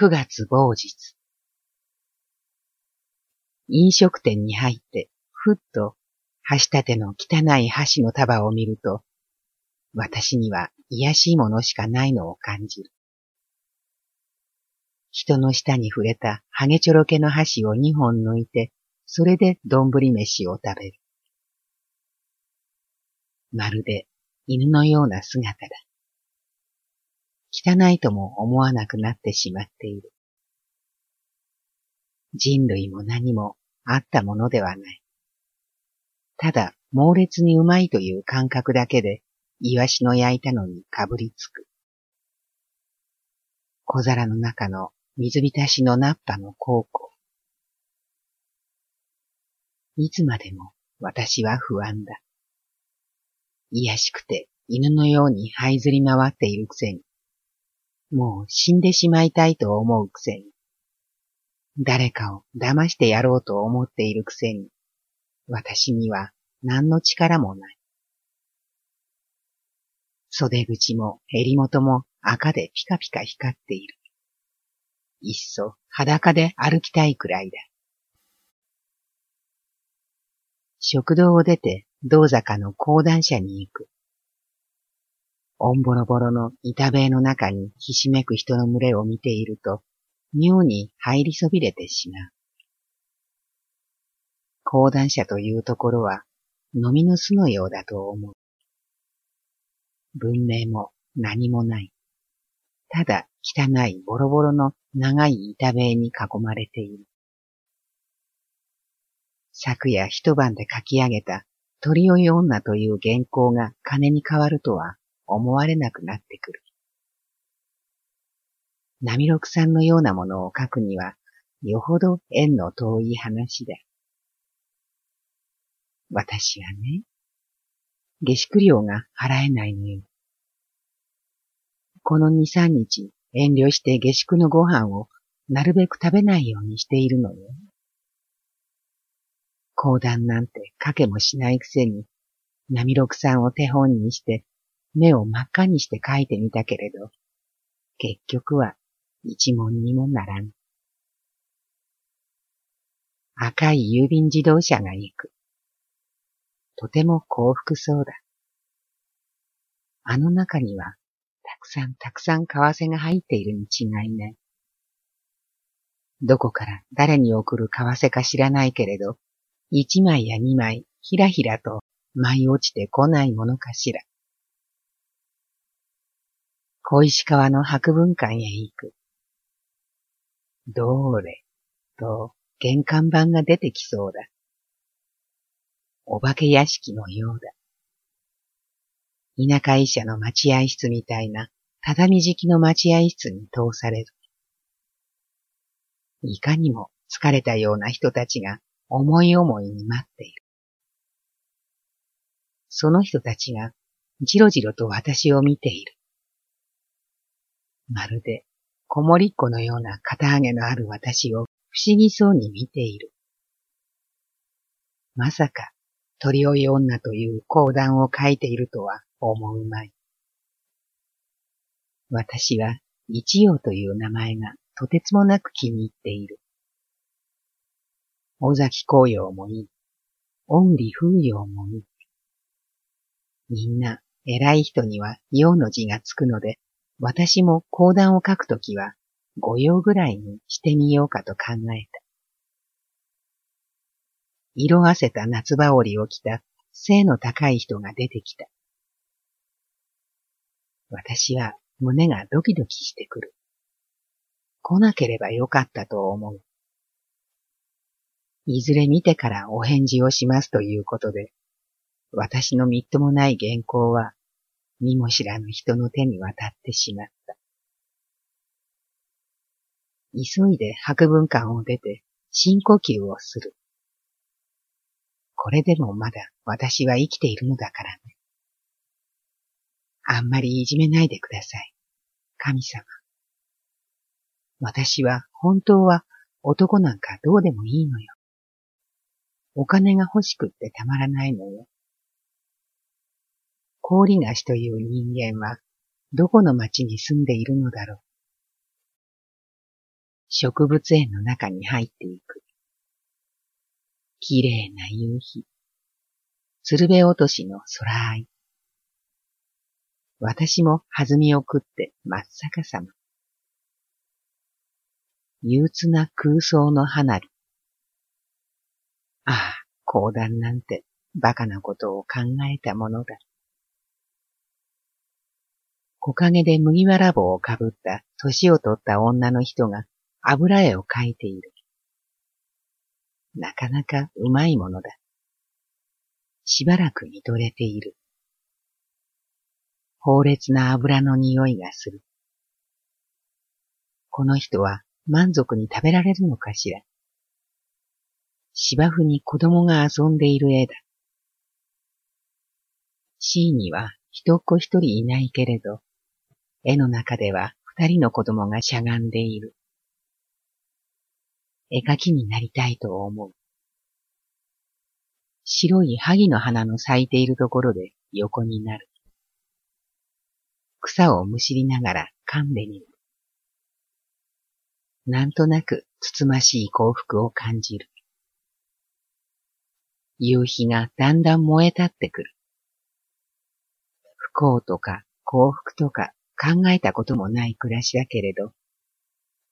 9月某日。飲食店に入って、ふっと箸立ての汚い箸の束を見ると、私には癒しいものしかないのを感じる。人の舌に触れたハゲチョロケの箸を二本抜いて、それで丼飯を食べる。まるで犬のような姿だ。汚いとも思わなくなってしまっている。人類も何もあったものではない。ただ猛烈にうまいという感覚だけで、イワシの焼いたのにかぶりつく。小皿の中の水浸しのナッパの高校。いつまでも私は不安だ。癒しくて犬のように這いずり回っているくせに、もう死んでしまいたいと思うくせに、誰かを騙してやろうと思っているくせに、私には何の力もない。袖口も襟元も赤でピカピカ光っている。いっそ裸で歩きたいくらいだ。食堂を出て銅坂の講談社に行く。おんぼろぼろの板塀の中にひしめく人の群れを見ていると、妙に入りそびれてしまう。講談社というところは、飲みの巣のようだと思う。文明も何もない。ただ汚いボロボロの長い板塀に囲まれている。昨夜一晩で書き上げた鳥追い女という原稿が金に変わるとは思われなくなってくる。波六さんのようなものを書くには、よほど縁の遠い話だ。私はね、下宿料が払えないのよ。この二三日遠慮して下宿のご飯をなるべく食べないようにしているのよ。講談なんて書けもしないくせに、波六さんを手本にして目を真っ赤にして書いてみたけれど、結局は一文にもならん。赤い郵便自動車が行く。とても幸福そうだ。あの中には、たくさんたくさん為替が入っているに違いない。どこから誰に送る為替か知らないけれど、一枚や二枚、ひらひらと舞い落ちてこないものかしら。小石川の博文館へ行く。どーれ、と玄関板が出てきそうだ。お化け屋敷のようだ。田舎医者の待合室みたいな畳敷きの待合室に通される。いかにも疲れたような人たちが思い思いに待っている。その人たちがじろじろと私を見ている。まるで子守っ子のような肩上げのある私を不思議そうに見ている。まさか鳥追い女という講談を書いているとは思うまい。私は一葉という名前がとてつもなく気に入っている。尾崎紅葉もいい。恩利風葉もいい。みんな偉い人には葉の字がつくので私も講談を書くときは、五葉ぐらいにしてみようかと考えた。色あせた夏羽織を着た背の高い人が出てきた。私は胸がドキドキしてくる。来なければよかったと思う。いずれ見てからお返事をしますということで、私のみっともない原稿は見も知らぬ人の手に渡ってしまった。急いで博文館を出て深呼吸をする。これでもまだ私は生きているのだからね。あんまりいじめないでください。神様。私は本当は男なんかどうでもいいのよ。お金が欲しくってたまらないのよ。氷なしという人間はどこの町に住んでいるのだろう。植物園の中に入っていく。綺麗な夕日。鶴瓶落としの空合い。私も弾みを食って真っ逆さま。憂鬱な空想の花火。ああ、講談なんて馬鹿なことを考えたものだ。木陰で麦わら帽をかぶった年を取った女の人が油絵を描いている。なかなかうまいものだ。しばらく見とれている。猛烈な油の匂いがする。この人は満足に食べられるのかしら。芝生に子供が遊んでいる絵だ。C には人っ子一人いないけれど、絵の中では二人の子供がしゃがんでいる。絵描きになりたいと思う。白い萩の花の咲いているところで横になる。草をむしりながら噛んでみる。なんとなくつつましい幸福を感じる。夕日がだんだん燃え立ってくる。不幸とか幸福とか考えたこともない暮らしだけれど、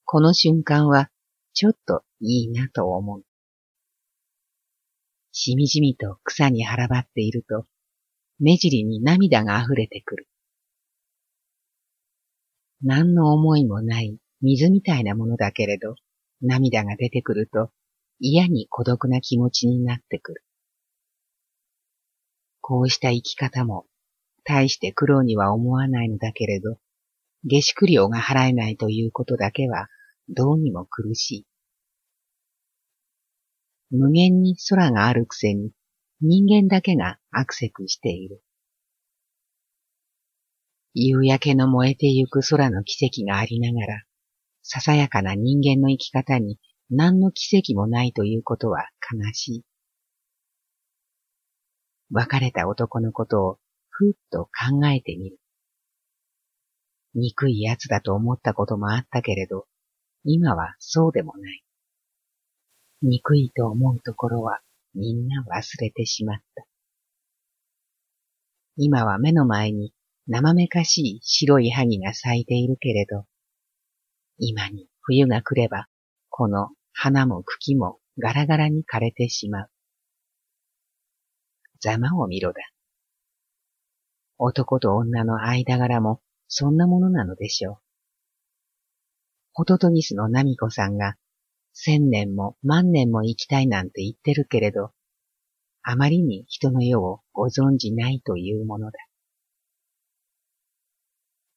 この瞬間はちょっといいなと思う。しみじみと草に腹ばっていると、目尻に涙が溢れてくる。何の思いもない水みたいなものだけれど、涙が出てくると嫌に孤独な気持ちになってくる。こうした生き方も大して苦労には思わないのだけれど、下宿料が払えないということだけはどうにも苦しい。無限に空があるくせに人間だけがアクセクしている。夕焼けの燃えてゆく空の奇跡がありながら、ささやかな人間の生き方に何の奇跡もないということは悲しい。別れた男のことをふっと考えてみる。憎い奴だと思ったこともあったけれど、今はそうでもない。憎いと思うところはみんな忘れてしまった。今は目の前に生めかしい白い萩が咲いているけれど、今に冬が来れば、この花も茎もガラガラに枯れてしまう。ざまを見ろだ。男と女の間柄もそんなものなのでしょう。ホトトギスのナミコさんが千年も万年も生きたいなんて言ってるけれど、あまりに人の世をご存じないというものだ。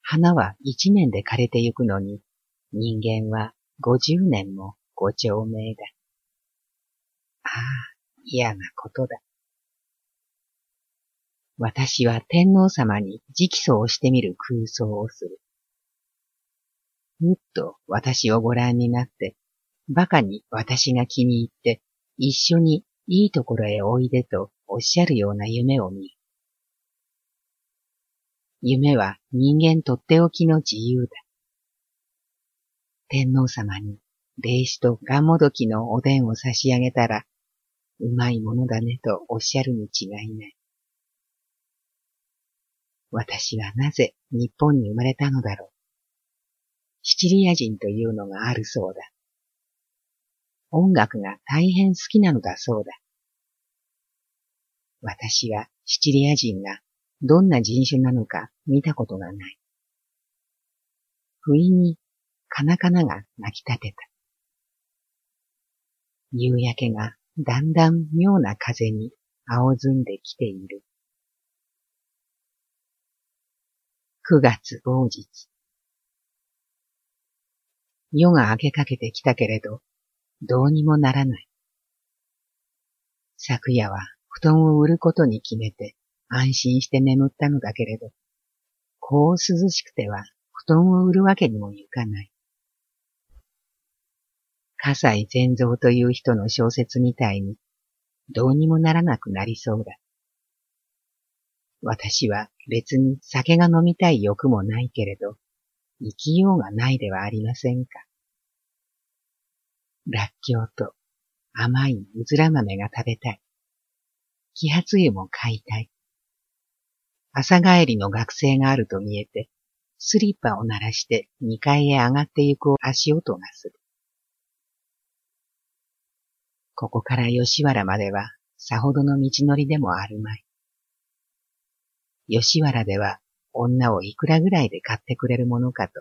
花は一年で枯れてゆくのに、人間は五十年もご長命だ。ああ、嫌なことだ。私は天皇様に直訴をしてみる空想をする。ふっと私をご覧になって、馬鹿に私が気に入って、一緒にいいところへおいでとおっしゃるような夢を見る。夢は人間とっておきの自由だ。天皇様に霊子とガンモドキのおでんを差し上げたら、うまいものだねとおっしゃるに違いない。私はなぜ日本に生まれたのだろう。シチリア人というのがあるそうだ。音楽が大変好きなのだそうだ。私はシチリア人がどんな人種なのか見たことがない。不意にカナカナが泣き立てた。夕焼けがだんだん妙な風に青ずんできている。九月某日。夜が明けかけてきたけれど、どうにもならない。昨夜は布団を売ることに決めて、安心して眠ったのだけれど、こう涼しくては布団を売るわけにもいかない。葛西善蔵という人の小説みたいに、どうにもならなくなりそうだ。私は別に酒が飲みたい欲もないけれど、生きようがないではありませんか。らっきょうと甘いうずら豆が食べたい。気発湯も買いたい。朝帰りの学生があると見えて、スリッパを鳴らして二階へ上がってゆく足音がする。ここから吉原まではさほどの道のりでもあるまい。吉原では女をいくらぐらいで買ってくれるものかと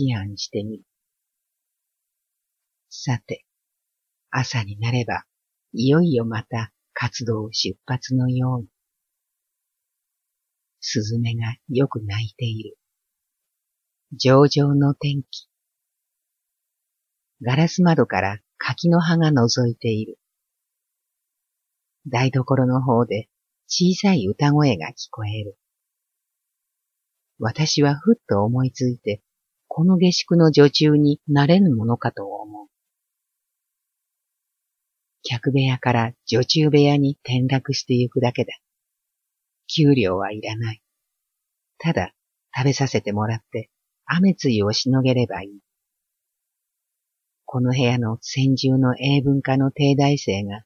思案してみる。さて、朝になれば、いよいよまた活動出発のように。スズメがよく鳴いている。上々の天気。ガラス窓から柿の葉が覗いている。台所の方で小さい歌声が聞こえる。私はふっと思いついて、この下宿の女中になれぬものかと思う。客部屋から女中部屋に転落してゆくだけだ。給料はいらない。ただ食べさせてもらって雨露をしのげればいい。この部屋の先住の英文化の帝大生が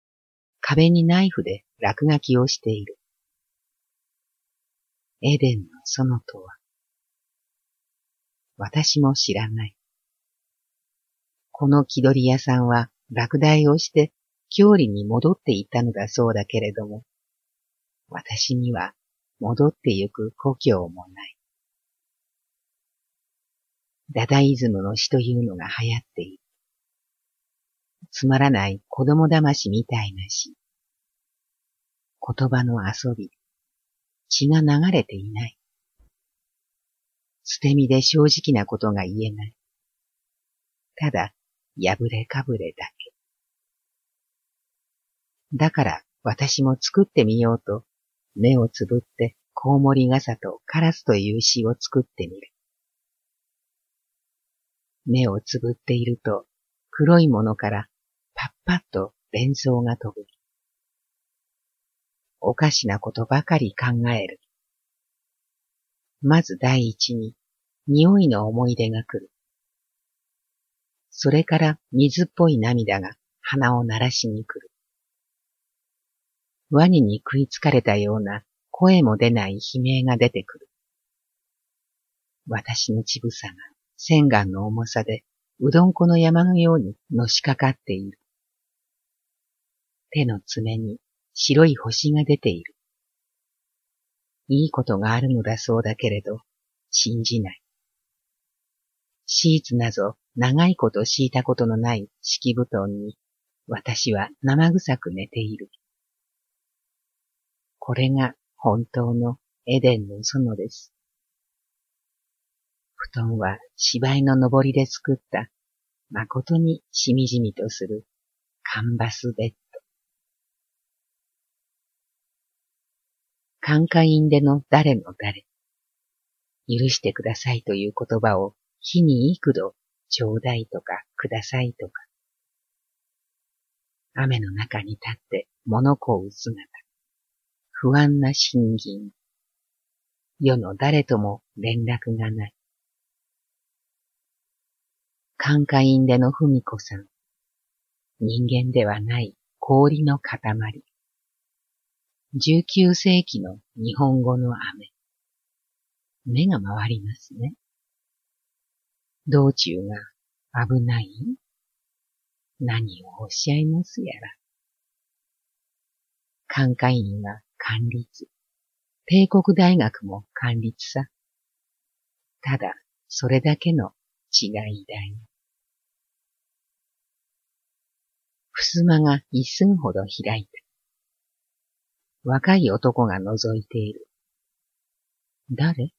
壁にナイフで落書きをしている。エデンの園とは、私も知らない。この気取り屋さんは落第をして郷里に戻っていったのだそうだけれども、私には戻ってゆく故郷もない。ダダイズムの詩というのが流行っている。つまらない子供騙しみたいな詩。言葉の遊び。血が流れていない。捨て身で正直なことが言えない。ただ、破れかぶれだけ。だから私も作ってみようと、目をつぶってコウモリ傘とカラスという詩を作ってみる。目をつぶっていると、黒いものからパッパッと連想が飛ぶ。おかしなことばかり考える。まず第一に、匂いの思い出が来る。それから水っぽい涙が鼻を鳴らしに来る。ワニに食いつかれたような声も出ない悲鳴が出てくる。私の乳房が千眼の重さでうどん粉の山のようにのしかかっている。手の爪に白い星が出ている。いいことがあるのだそうだけれど、信じない。シーツなど長いこと敷いたことのない敷布団に、私は生臭く寝ている。これが本当のエデンの園です。布団は芝居の登りで作った誠にしみじみとするカンバスベッド。感化院での誰の誰。許してくださいという言葉を日に幾度ちょうだいとかくださいとか。雨の中に立って物子う姿。不安な心銀。世の誰とも連絡がない。感化院での文子さん。人間ではない氷の塊。19世紀の日本語の雨。目が回りますね。道中が危ない？何をおっしゃいますやら。感化院は管立。帝国大学も管立さ。ただ、それだけの違いだよ。襖が一寸ほど開いた。若い男が覗いている。誰？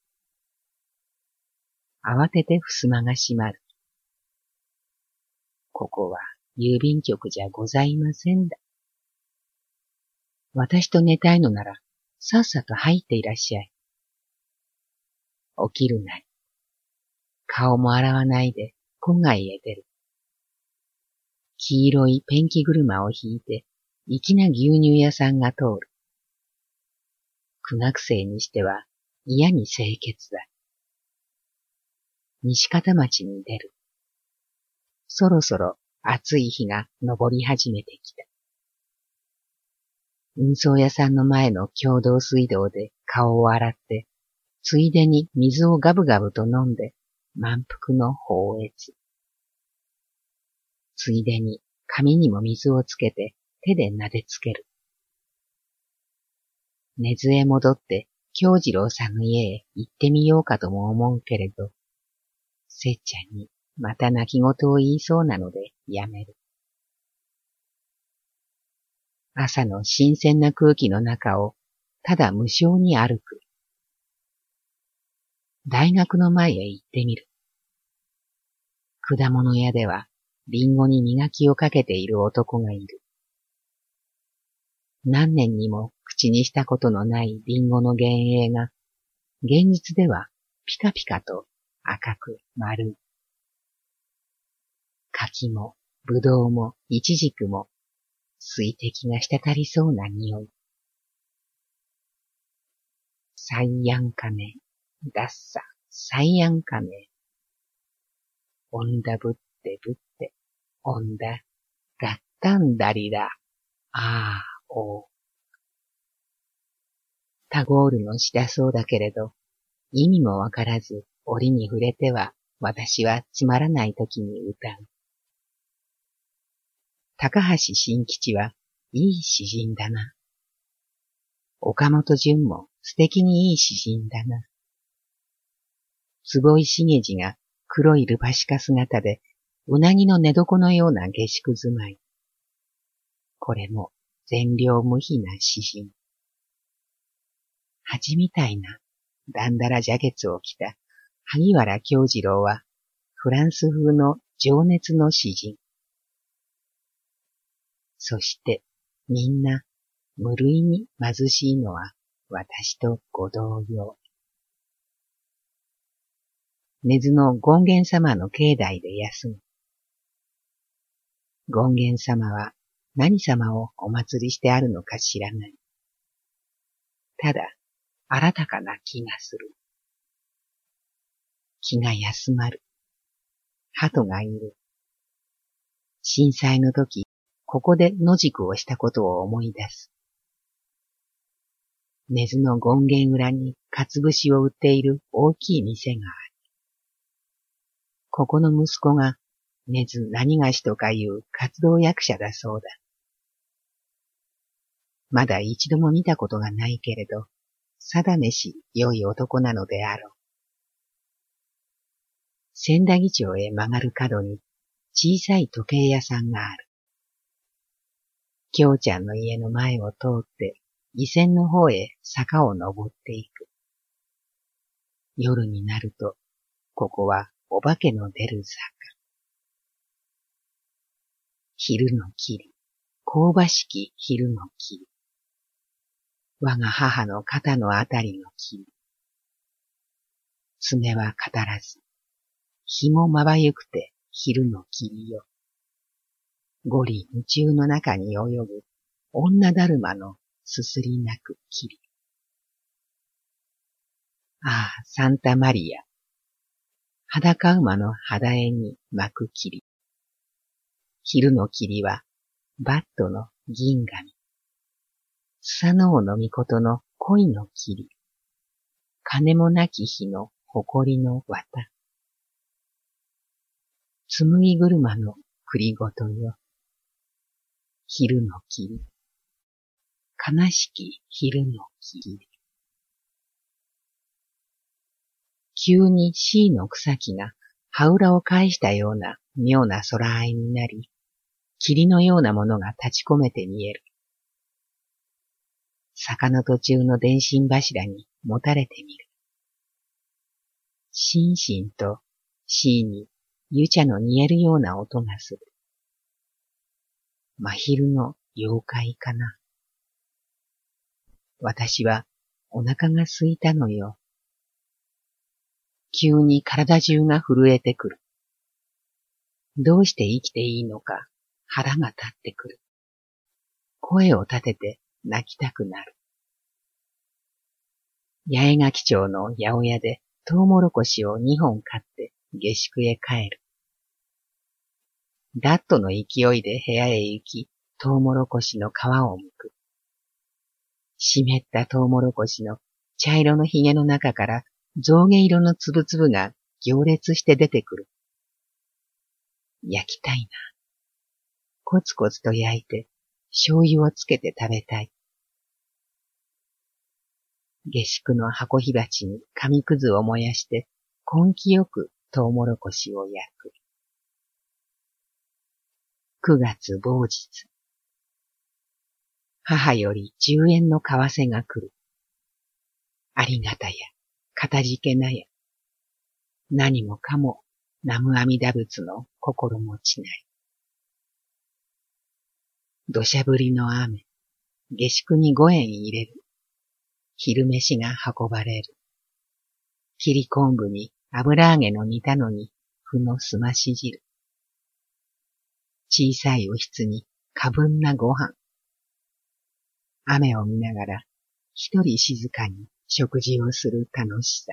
慌てて襖が閉まる。ここは郵便局じゃございませんだ。私と寝たいのなら、さっさと入っていらっしゃい。起きるなり。顔も洗わないで、戸外へ出る。黄色いペンキ車を引いて、粋な牛乳屋さんが通る。苦学生にしては嫌に清潔だ。西方町に出る。そろそろ暑い日が昇り始めてきた。運送屋さんの前の共同水道で顔を洗って、ついでに水をガブガブと飲んで満腹の放越。ついでに髪にも水をつけて手で撫でつける。根津へ戻って京次郎さんの家へ行ってみようかとも思うけれど、せっちゃんにまた泣き言を言いそうなのでやめる。朝の新鮮な空気の中をただ無性に歩く。大学の前へ行ってみる。果物屋ではリンゴに磨きをかけている男がいる。何年にも口にしたことのないリンゴの幻影が、現実ではピカピカと赤く丸い。柿も、ぶどうも、イチジクも、水滴が滴りそうな匂い。サイヤンカメ、ダッサ、サイヤンカメ。オンダぶってぶって、オンダ、ガッタンダリラ、ああ、おう。タゴールのしだそうだけれど、意味もわからず折に触れては私はつまらない時に歌う。高橋新吉はいい詩人だな。岡本淳も素敵にいい詩人だな。坪井茂次が黒いルパシカ姿で、うなぎの寝床のような下宿住まい。これも善良無比な詩人。蜂みたいなだんだらジャケツを着た萩原京次郎はフランス風の情熱の詩人。そしてみんな無類に貧しいのは私とご同様。根津の権現様の境内で休む。権現様は何様をお祭りしてあるのか知らない。ただ、新たかな気がする。気が休まる。鳩がいる。震災の時、ここで野宿をしたことを思い出す。根津の権現裏にかつ節を売っている大きい店がある。ここの息子が根津何がしとかいう活動役者だそうだ。まだ一度も見たことがないけれど、定めし良い男なのであろう。千駄木町へ曲がる角に小さい時計屋さんがある。京ちゃんの家の前を通って伊線の方へ坂を登っていく。夜になると、ここはお化けの出る坂。昼の霧、香ばしき昼の霧。我が母の肩のあたりの霧。爪は語らず、日もまばゆくて昼の霧よ。五里夢中の中に泳ぐ女だるまのすすり泣く霧。ああ、サンタマリア。裸馬の肌絵に巻く霧。昼の霧は、バットの銀紙。スサノオノミコトの恋の霧。金もなき日の誇りの綿。紡ぎ車の栗ごとよ。昼の霧。悲しき昼の霧。急に C の草木が羽裏を返したような妙な空合いになり、霧のようなものが立ち込めて見える。坂の途中の電信柱にもたれてみる。しんしんと C に湯茶の煮えるような音がする。真昼の妖怪かな。私はお腹が空いたのよ。急に体中が震えてくる。どうして生きていいのか腹が立ってくる。声を立てて泣きたくなる。八重垣町の八百屋でトウモロコシを二本買って下宿へ帰る。ダットの勢いで部屋へ行き、トウモロコシの皮を剥く。湿ったトウモロコシの茶色のひげの中から象牙色のつぶつぶが行列して出てくる。焼きたいな。コツコツと焼いて、醤油をつけて食べたい。下宿の箱火鉢に紙くずを燃やして、根気よくトウモロコシを焼く。九月某日。母より十円の為替が来る。ありがたや、かたじけなや。何もかも、南無阿弥陀仏の心持ちない。土砂降りの雨、下宿に五円入れる。昼飯が運ばれる。切り昆布に油揚げの煮たのに、ふのすまし汁。小さいおひつに過分なご飯。雨を見ながら、一人静かに食事をする楽しさ。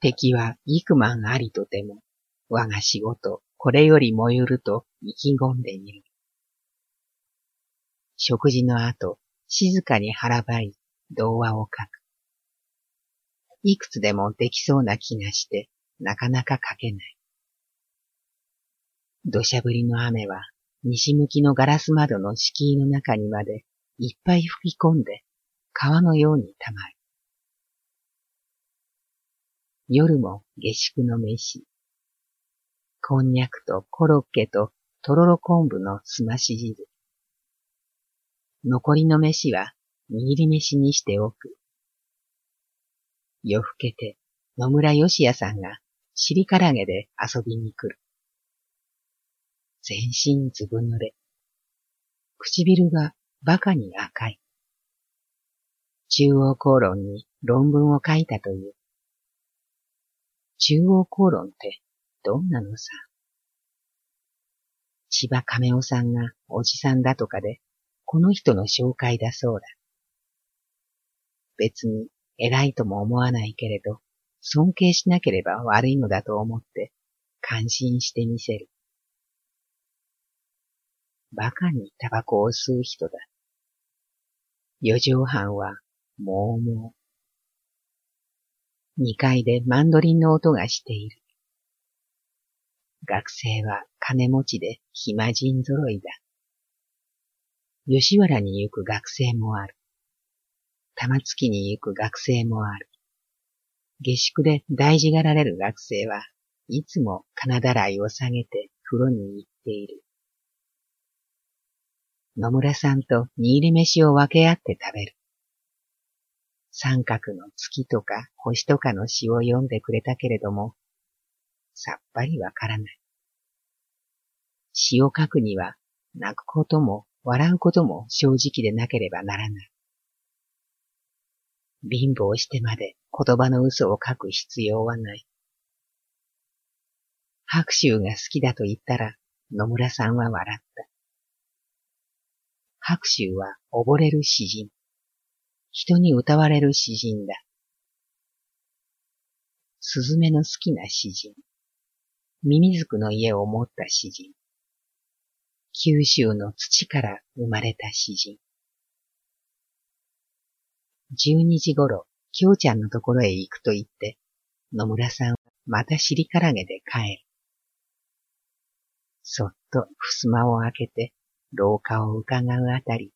敵は幾万ありとても、我が仕事、これより燃ゆると意気込んでみる。食事の後、静かに腹ばい、童話を書く。いくつでもできそうな気がして、なかなか書けない。土砂降りの雨は、西向きのガラス窓の敷居の中にまでいっぱい吹き込んで、川のようにたまる。夜も下宿の飯。こんにゃくとコロッケととろろ昆布のすまし汁。残りの飯は握り飯にしておく。夜更けて野村義也さんが尻からげで遊びに来る。全身ずぶ濡れ。唇が馬鹿に赤い。中央公論に論文を書いたという。中央公論ってどんなのさ。千葉亀尾さんがおじさんだとかで、この人の紹介だそうだ。別に偉いとも思わないけれど、尊敬しなければ悪いのだと思って感心してみせる。馬鹿にタバコを吸う人だ。四畳半は、もうもう。二階でマンドリンの音がしている。学生は金持ちで暇人揃いだ。吉原に行く学生もある。玉月に行く学生もある。下宿で大事がられる学生はいつも金だらいを下げて風呂に行っている。野村さんと煮入り飯を分け合って食べる。三角の月とか星とかの詩を読んでくれたけれども、さっぱりわからない。詩を書くには、泣くことも笑うことも正直でなければならない。貧乏してまで言葉の嘘を書く必要はない。白秋が好きだと言ったら野村さんは笑った。白秋は溺れる詩人。人に歌われる詩人だ。スズメの好きな詩人。ミミズクの家を持った詩人。九州の土から生まれた詩人。十二時頃、京ちゃんのところへ行くと言って、野村さんはまた尻からげで帰る。そっと襖を開けて、廊下を伺うあたり、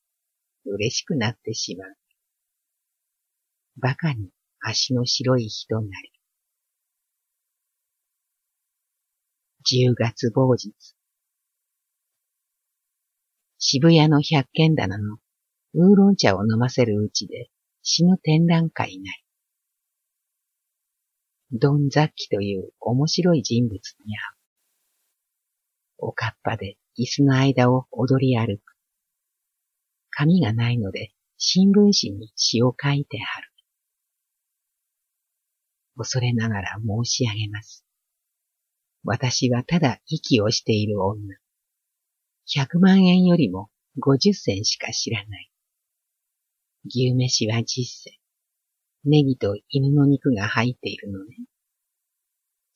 嬉しくなってしまう。馬鹿に足の白い人なり。十月某日。渋谷の百軒棚のウーロン茶を飲ませるうちで死ぬ展覧会なり。ドンザッキという面白い人物に会う。おかっぱで椅子の間を踊り歩く。紙がないので新聞紙に詩を書いて貼る。恐れながら申し上げます。私はただ息をしている女。百万円よりも五十銭しか知らない。牛飯は十銭。ネギと犬の肉が入っているのね。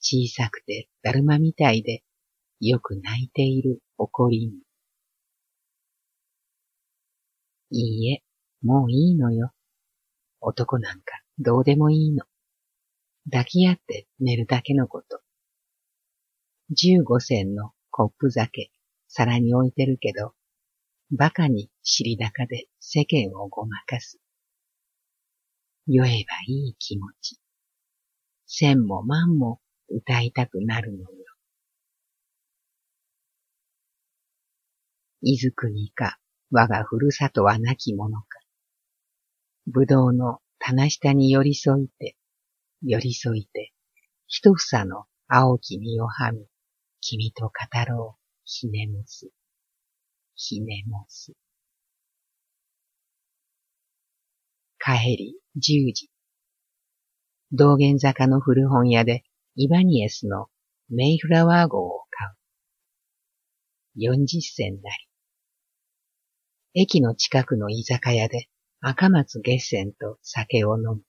小さくてだるまみたいでよく泣いている怒りに。いいえ、もういいのよ。男なんかどうでもいいの。抱き合って寝るだけのこと。十五銭のコップ酒、皿に置いてるけど、馬鹿に尻高で世間をごまかす。酔えばいい気持ち。千も万も歌いたくなるのよ。伊豆国か、我がふるさとはなきものか。ぶどうの棚下に寄り添いて、寄り添いて、一房の青き実をはみ、君と語ろう、ひねもす。ひねもす。帰り、十時。道玄坂の古本屋で、イバニエスのメイフラワー号を買う。四十銭なり。駅の近くの居酒屋で赤松月銭と酒を飲む。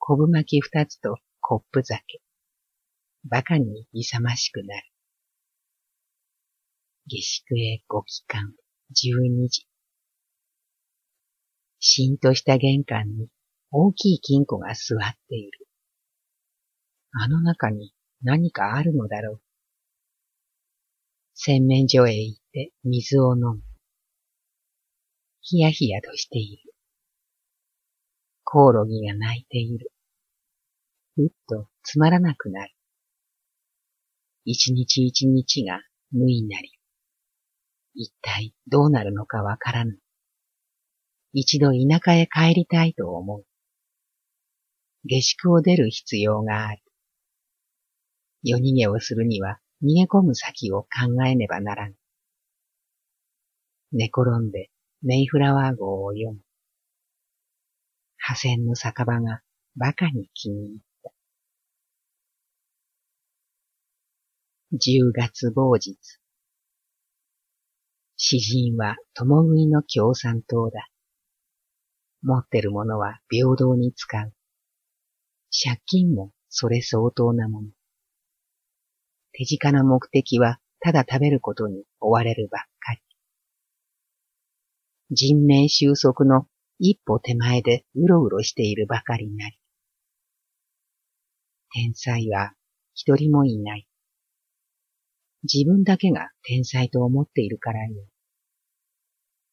昆布巻き二つとコップ酒。馬鹿に勇ましくなる。下宿へご帰還、十二時。しんとした玄関に大きい金庫が座っている。あの中に何かあるのだろう。洗面所へ行って水を飲む。ヒヤヒヤとしている。コオロギが鳴いている。ふっとつまらなくなる。一日一日が無になり、一体どうなるのかわからぬ。一度田舎へ帰りたいと思う。下宿を出る必要がある。夜逃げをするには逃げ込む先を考えねばならん。寝転んでメイフラワー号を読む。破線の酒場が馬鹿に気に入った。十月某日。詩人は共食いの共産党だ。持ってるものは平等に使う。借金もそれ相当なもの。手近な目的はただ食べることに追われるばっかり。人命収束の一歩手前でうろうろしているばかりなり。天才は一人もいない。自分だけが天才と思っているからよ。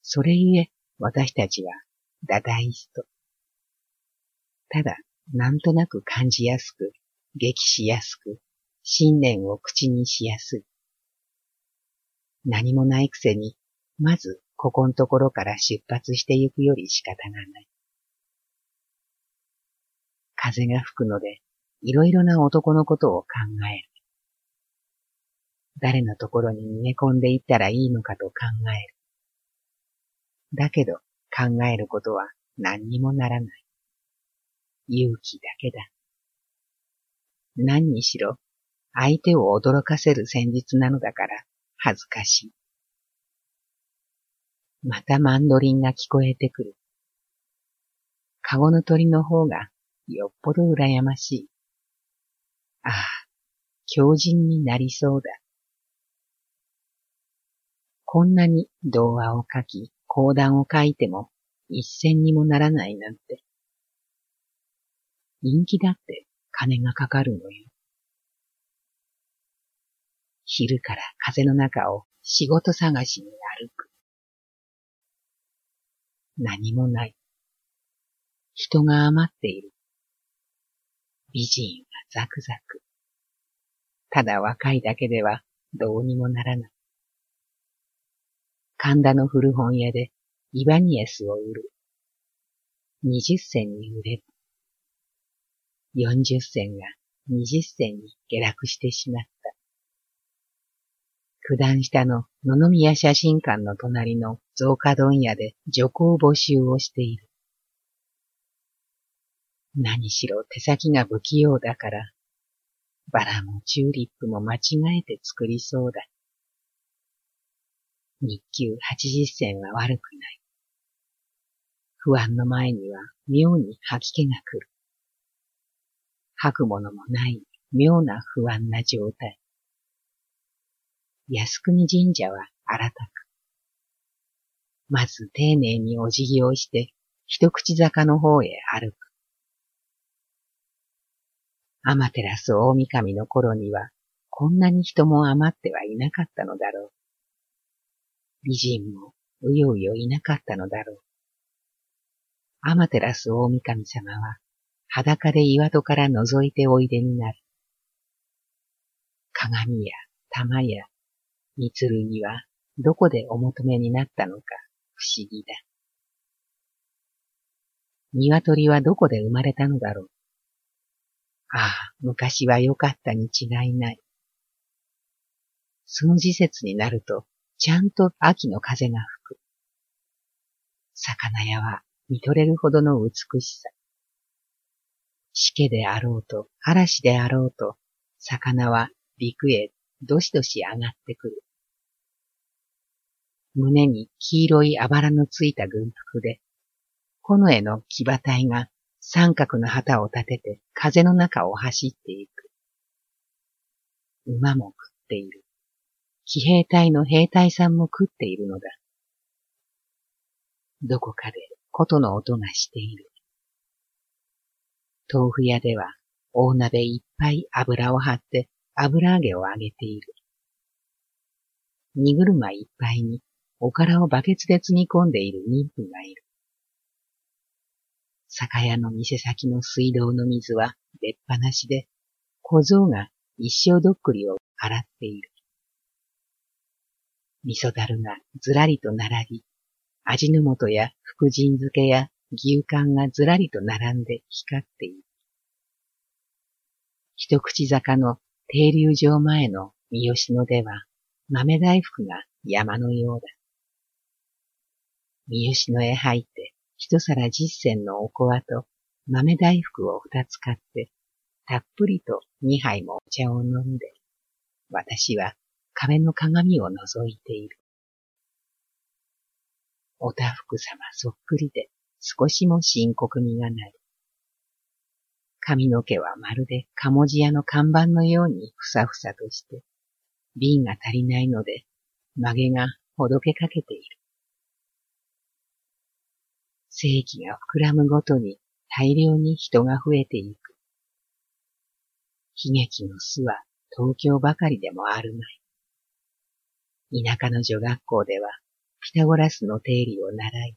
それゆえ私たちはダダイスト。ただ、なんとなく感じやすく、激しやすく、信念を口にしやすい。何もないくせに、まずここんところから出発してゆくより仕方がない。風が吹くので、いろいろな男のことを考える。誰のところに逃げ込んでいったらいいのかと考える。だけど、考えることは何にもならない。勇気だけだ。何にしろ、相手を驚かせる戦術なのだから恥ずかしい。またマンドリンが聞こえてくる。カゴの鳥の方がよっぽど羨ましい。ああ、強靭になりそうだ。こんなに童話を書き、講談を書いても一銭にもならないなんて。人気だって金がかかるのよ。昼から風の中を仕事探しに歩く。何もない。人が余っている。美人はザクザク。ただ若いだけではどうにもならない。神田の古本屋でイバニエスを売る。二十銭に売れる。四十銭が二十銭に下落してしまった。九段下の野々宮写真館の隣の増加問屋で女工募集をしている。何しろ手先が不器用だから、バラもチューリップも間違えて作りそうだ。日給八十銭は悪くない。不安の前には妙に吐き気が来る。吐くものもない妙な不安な状態。靖国神社は新たく。まず丁寧にお辞儀をして、一口坂の方へ歩く。アマテラス大神の頃には、こんなに人も余ってはいなかったのだろう。美人もうようよいなかったのだろう。アマテラス大神様は、裸で岩戸から覗いておいでになる。鏡や玉や三つにはどこでお求めになったのか不思議だ。鶏はどこで生まれたのだろう。ああ、昔は良かったに違いない。その時節になると、ちゃんと秋の風が吹く。魚屋は見とれるほどの美しさ。しけであろうと、嵐であろうと、魚は陸へどしどし上がってくる。胸に黄色いあばらのついた軍服で、この絵の騎馬隊が三角の旗を立てて風の中を走っていく。馬も食っている。騎兵隊の兵隊さんも食っているのだ。どこかで琴の音がしている。豆腐屋では大鍋いっぱい油を張って油揚げを揚げている。荷車いっぱいにおからをバケツで積み込んでいる妊婦がいる。酒屋の店先の水道の水は出っ放しで、小僧が一生どっくりを洗っている。味噌だるがずらりと並び、味の素や福神漬けや牛缶がずらりと並んで光っている。一口坂の停留場前の三好野では豆大福が山のようだ。三好野へ入って一皿十銭のおこわと豆大福を二つ買って、たっぷりと二杯もお茶を飲んで、私は壁の鏡を覗いている。おたふく様そっくりで少しも深刻味がない。髪の毛はまるで鴨地屋の看板のようにふさふさとして、瓶が足りないので曲げがほどけかけている。世紀が膨らむごとに大量に人が増えていく。悲劇の巣は東京ばかりでもあるまい。田舎の女学校ではピタゴラスの定理を習い、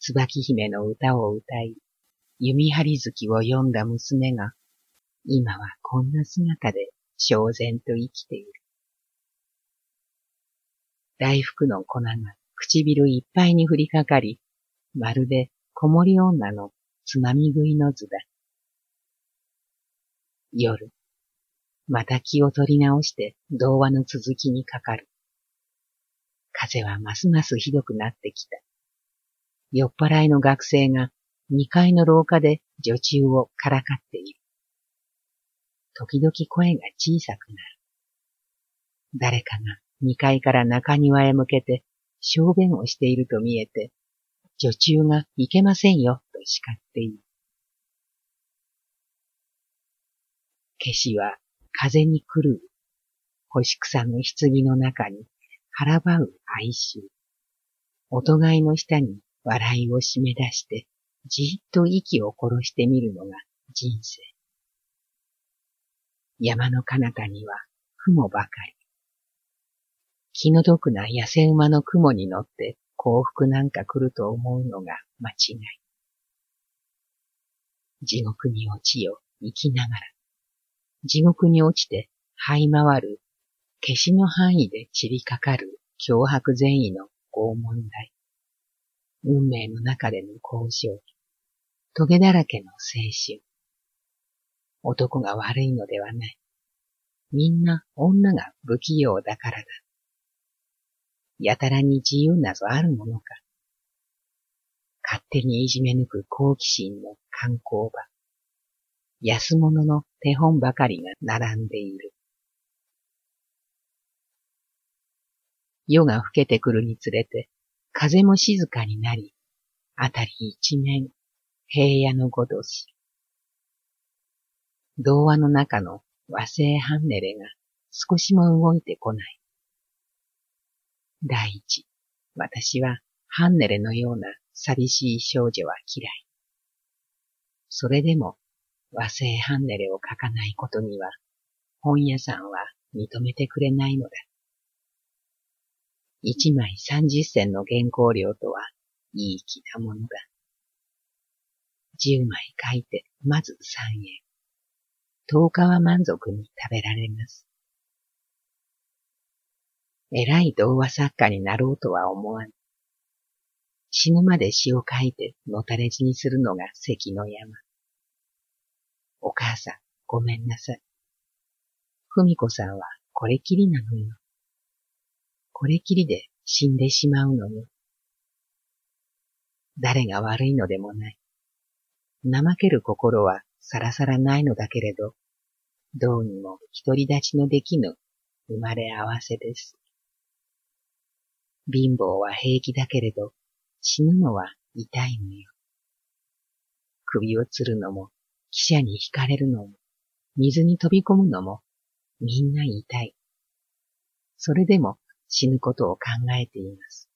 椿姫の歌を歌い、弓張月を読んだ娘が、今はこんな姿で焦然と生きている。大福の粉が唇いっぱいに降りかかり、まるで子守女のつまみ食いの図だ。夜、また気を取り直して童話の続きにかかる。風はますますひどくなってきた。酔っ払いの学生が二階の廊下で女中をからかっている。時々声が小さくなる。誰かが二階から中庭へ向けて小便をしていると見えて女中がいけませんよ、と叱っている。消しは風に狂う。星草の棺の中に腹ばう哀愁。お互いの下に笑いを締め出して、じっと息を殺してみるのが人生。山の彼方には雲ばかり。気の毒な野生馬の雲に乗って幸福なんか来ると思うのが間違い。地獄に落ちよ、生きながら。地獄に落ちて這い回る、消しの範囲で散りかかる脅迫善意の拷問題。運命の中での交渉。トゲだらけの青春。男が悪いのではない。みんな女が不器用だからだ。やたらに自由なぞあるものか。勝手にいじめ抜く好奇心の観光場。安物の手本ばかりが並んでいる。夜が更けてくるにつれて、風も静かになり、あたり一面、平野のごとし。童話の中の和製ハンネレが少しも動いてこない。第一、私はハンネレのような寂しい少女は嫌い。それでも和製ハンネレを書かないことには本屋さんは認めてくれないのだ。一枚三十銭の原稿料とはいい気なものだ。十枚書いてまず三円。十日は満足に食べられます。偉い童話作家になろうとは思わぬ。死ぬまで詩を書いてのたれ死にするのが関の山。お母さん、ごめんなさい。ふみこさんはこれきりなのよ。これきりで死んでしまうのよ。誰が悪いのでもない。怠ける心はさらさらないのだけれど、どうにも独り立ちのできぬ生まれ合わせです。貧乏は平気だけれど、死ぬのは痛いのよ。首を吊るのも、汽車に引かれるのも、水に飛び込むのも、みんな痛い。それでも死ぬことを考えています。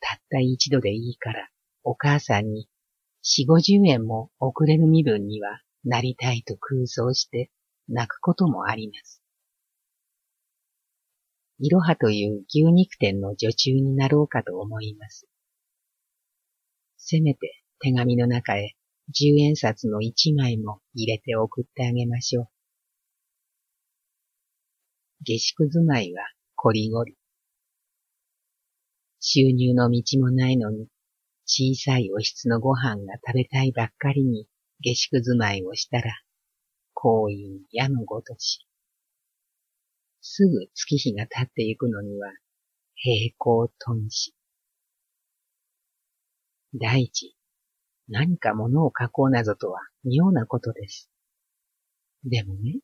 たった一度でいいから、お母さんに四五十円も遅れる身分にはなりたいと空想して泣くこともあります。いろはという牛肉店の女中になろうかと思います。せめて手紙の中へ十円札の一枚も入れて送ってあげましょう。下宿住まいはこりごり。収入の道もないのに、小さいお室のご飯が食べたいばっかりに下宿住まいをしたら、行為矢のごとし。すぐ月日が経っていくのには、平行頓死。第一、何か物を書こうなどとは妙なことです。でもね、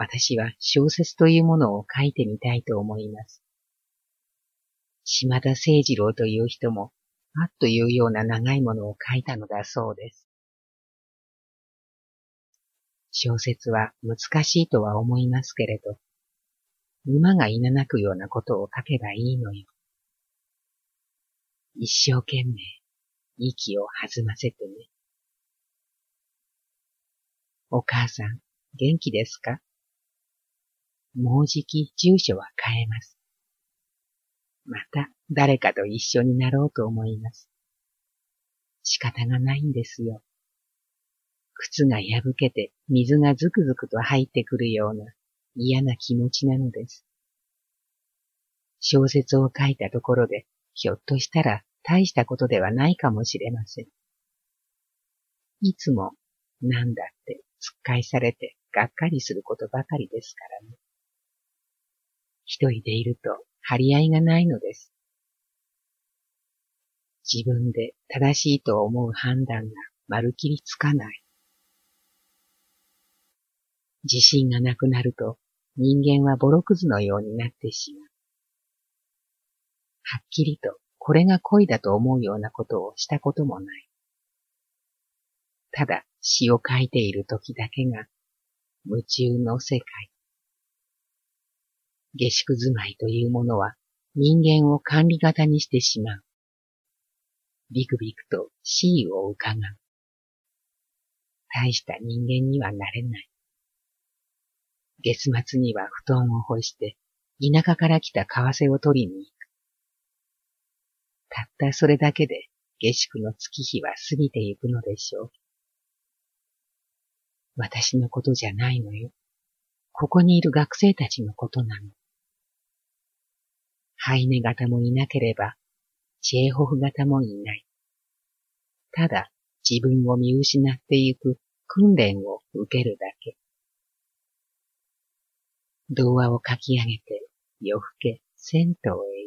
私は小説というものを書いてみたいと思います。島田誠二郎という人も、あっというような長いものを書いたのだそうです。小説は難しいとは思いますけれど、馬がいななくようなことを書けばいいのよ。一生懸命、息を弾ませてね。お母さん、元気ですか？もうじき住所は変えます。また誰かと一緒になろうと思います。仕方がないんですよ。靴が破けて水がずくずくと入ってくるような嫌な気持ちなのです。小説を書いたところで、ひょっとしたら大したことではないかもしれません。いつも、なんだって突っ返されてがっかりすることばかりですからね。一人でいると張り合いがないのです。自分で正しいと思う判断がまるきりつかない。自信がなくなると人間はボロクズのようになってしまう。はっきりとこれが恋だと思うようなことをしたこともない。ただ詩を書いている時だけが夢中の世界。下宿住まいというものは人間を管理型にしてしまう。ビクビクと死意を伺う。大した人間にはなれない。月末には布団を干して、田舎から来た為替を取りに行く。たったそれだけで下宿の月日は過ぎてゆくのでしょう。私のことじゃないのよ。ここにいる学生たちのことなの。ハイネ型もいなければ、チェーホフ型もいない。ただ自分を見失っていく訓練を受けるだけ。童話を書き上げて夜更け銭湯へ